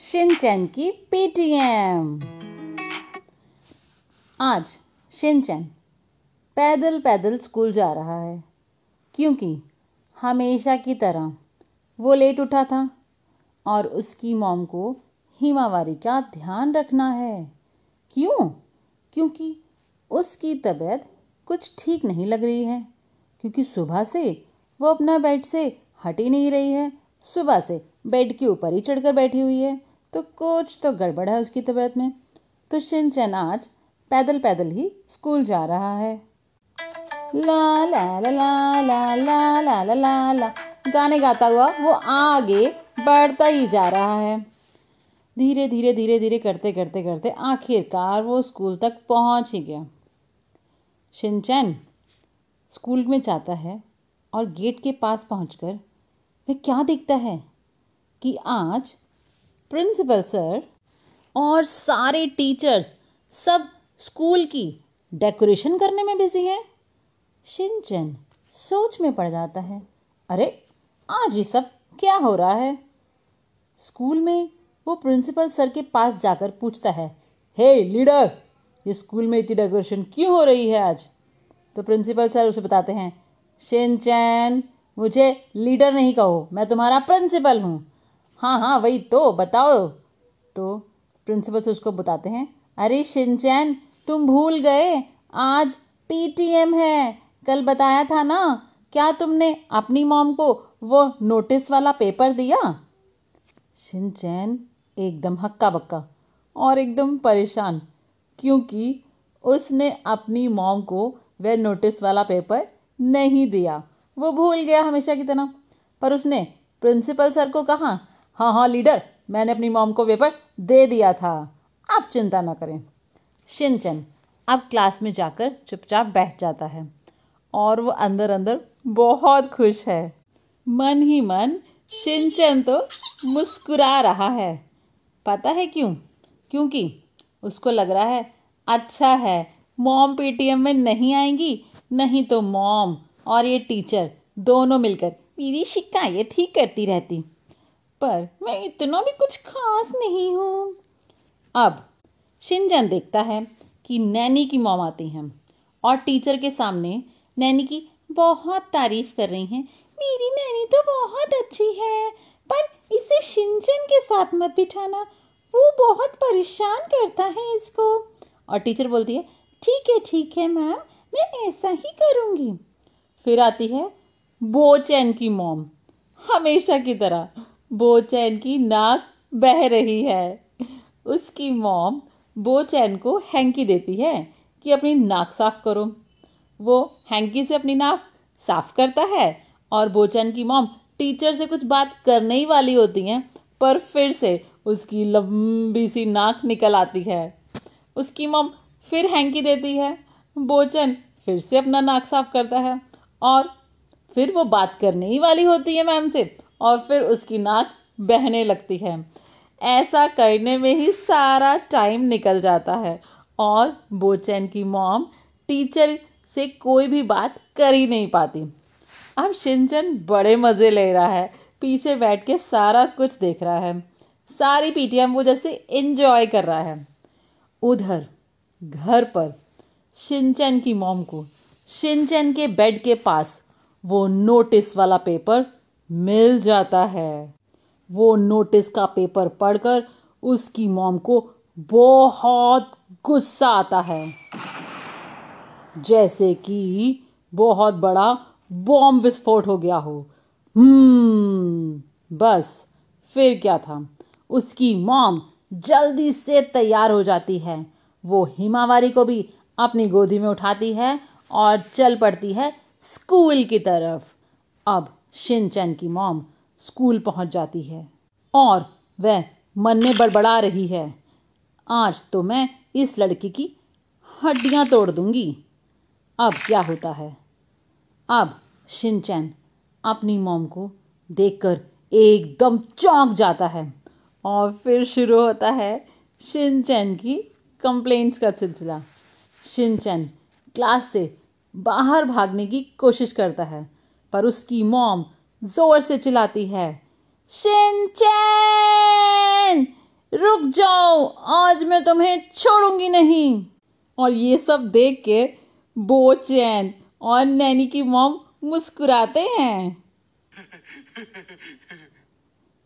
Shinchan की Paytm. आज Shinchan पैदल पैदल स्कूल जा रहा है, क्योंकि हमेशा की तरह वो लेट उठा था और उसकी मॉम को हिमावारी का ध्यान रखना है। क्यों? क्योंकि उसकी तबीयत कुछ ठीक नहीं लग रही है, क्योंकि सुबह से वो अपना बेड से हट ही नहीं रही है, सुबह से बेड के ऊपर ही चढ़कर बैठी हुई है। तो कुछ तो गड़बड़ है उसकी तबीयत में। तो शिनचैन आज पैदल पैदल ही स्कूल जा रहा है। ला ला ला ला ला ला ला ला ला ला। गाने गाता हुआ वो आगे बढ़ता ही जा रहा है। धीरे धीरे धीरे धीरे करते करते करते आखिरकार वो स्कूल तक पहुँच ही गया। शिनचैन स्कूल में जाता है और गेट के पास पहुंचकर वह क्या देखता है कि आज प्रिंसिपल सर और सारे टीचर्स सब स्कूल की डेकोरेशन करने में बिज़ी हैं। शिनचन सोच में पड़ जाता है अरे आज ये सब क्या हो रहा है? स्कूल में वो प्रिंसिपल सर के पास जाकर पूछता है हे hey, लीडर ये स्कूल में इतनी डेकोरेशन क्यों हो रही है आज? तो प्रिंसिपल सर उसे बताते हैं शिनचैन मुझे लीडर नहीं कहो मैं तुम्हारा प्रिंसिपल हूँ। हाँ हाँ वही तो बताओ। तो प्रिंसिपल से उसको बताते हैं, अरे शिनचैन, तुम भूल गए, आज पीटीएम है। कल बताया था ना, क्या तुमने अपनी मॉम को वो नोटिस वाला पेपर दिया? शिनचैन एकदम हक्का बक्का और एकदम परेशान, क्योंकि उसने अपनी मॉम को वह नोटिस वाला पेपर नहीं दिया। वो भूल गया हमेशा की तरह। पर उसने प्रिंसिपल सर को कहा हाँ हाँ लीडर, मैंने अपनी मॉम को पेपर दे दिया था। आप चिंता ना करें। शिनचन, अब क्लास में जाकर चुपचाप बैठ जाता है और वो अंदर अंदर बहुत खुश है। मन ही मन शिनचन तो मुस्कुरा रहा है। पता है क्यों? क्योंकि उसको लग रहा है अच्छा है, मॉम पेटीएम में नहीं आएँगी, नहीं तो मॉम और ये टीचर दोनों मिलकर मेरी शिकायत ही करती रहती। पर मैं इतना भी कुछ खास नहीं हूँ। अब, शिनजन देखता है कि नैनी की मोम आती हैं और टीचर के सामने नैनी की बहुत तारीफ़ कर रही हैं। मेरी नैनी तो बहुत अच्छी है, पर इसे शिनचन के साथ मत बिठाना। वो बहुत परेशान करता है इसको। और टीचर बोलती है, ठीक है ठीक है मैम, मैं ऐसा ही करूँगी। फिर आती है बोचैन की मोम, हमेशा की तरह। बोचैन की नाक बह रही है। उसकी मॉम बोचैन को हैंकी देती है कि अपनी नाक साफ़ करो। वो हैंकी से अपनी नाक साफ़ करता है और बोचैन की मॉम टीचर से कुछ बात करने ही वाली होती हैं, पर फिर से उसकी लंबी सी नाक निकल आती है। उसकी मॉम फिर हैंकी देती है। बोचन फिर से अपना नाक साफ़ करता है और फिर वो बात करने ही वाली होती है मैम से। और फिर उसकी नाक बहने लगती है। ऐसा करने में ही सारा टाइम निकल जाता है। और बोचैन की मॉम टीचर से कोई भी बात कर ही नहीं पाती। अब शिनचन बड़े मज़े ले रहा है। पीछे बैठ के सारा कुछ देख रहा है। सारी पीटीएम वो जैसे एंजॉय कर रहा है। उधर, घर पर, शिनचैन की मॉम को, शिनचैन के बेड के पास, वो नोटिस वाला पेपर मिल जाता है। वो नोटिस का पेपर पढ़कर उसकी मॉम को बहुत गुस्सा आता है। जैसे कि बहुत बड़ा बॉम्ब विस्फोट हो गया हो। हम्म बस, फिर क्या था? उसकी मॉम जल्दी से तैयार हो जाती है। वो हिमावारी को भी अपनी गोदी में उठाती है और चल पड़ती है स्कूल की तरफ़। अब शिनचैन की मॉम स्कूल पहुँच जाती है और वह मन में बड़बड़ा रही है। आज तो मैं इस लड़की की हड्डियाँ तोड़ दूँगी। अब क्या होता है? अब शिनचैन अपनी मॉम को देखकर एकदम चौंक जाता है और फिर शुरू होता है शिनचैन की कंप्लेंट्स का सिलसिला। शिनचैन क्लास से बाहर भागने की कोशिश करता है। पर उसकी मॉम ज़ोर से चिल्लाती है। शिनचैन रुक जाओ, आज मैं तुम्हें छोड़ूँगी नहीं। और ये सब देख के बोचैन और नैनी की मॉम मुस्कुराते हैं।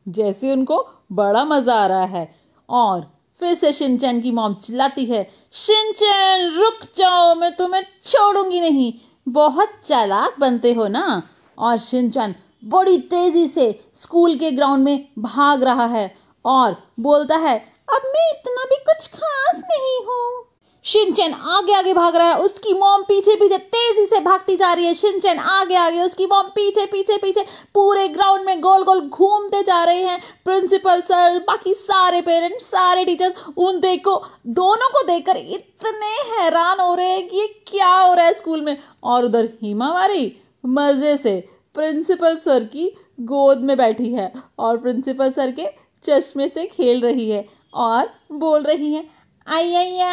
जैसे उनको बड़ा मज़ा आ रहा है। और फिर से शिनचैन की मॉम चिल्लाती है शिनचैन रुक जाओ, मैं तुम्हें छोड़ूँगी नहीं। बहुत चालाक बनते हो ना। और शिनचैन बड़ी तेज़ी से स्कूल के ग्राउंड में भाग रहा है और बोलता है, अब मैं इतना भी कुछ खास नहीं हूँ। शिनचैन आगे आगे भाग रहा है। उसकी मॉम पीछे पीछे तेज़ी से भागती जा रही है। शिनचैन आगे आगे, उसकी मॉम पीछे पीछे पीछे पूरे ग्राउंड में गोल गोल घूमते जा रहे हैं। प्रिंसिपल सर, बाकी सारे पेरेंट्स, सारे टीचर्स, उन देखो, दोनों को देखकर इतने हैरान हो रहे हैं कि ये क्या हो रहा है स्कूल में। और उधर हिमावारी मज़े से प्रिंसिपल सर की गोद में बैठी है और प्रिंसिपल सर के चश्मे से खेल रही है और बोल रही है आइया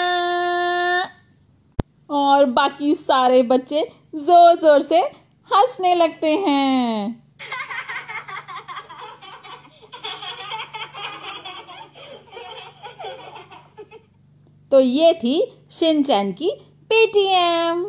और बाकी सारे बच्चे ज़ोर ज़ोर से हंसने लगते हैं। तो ये थी शिनचैन की पेटीएम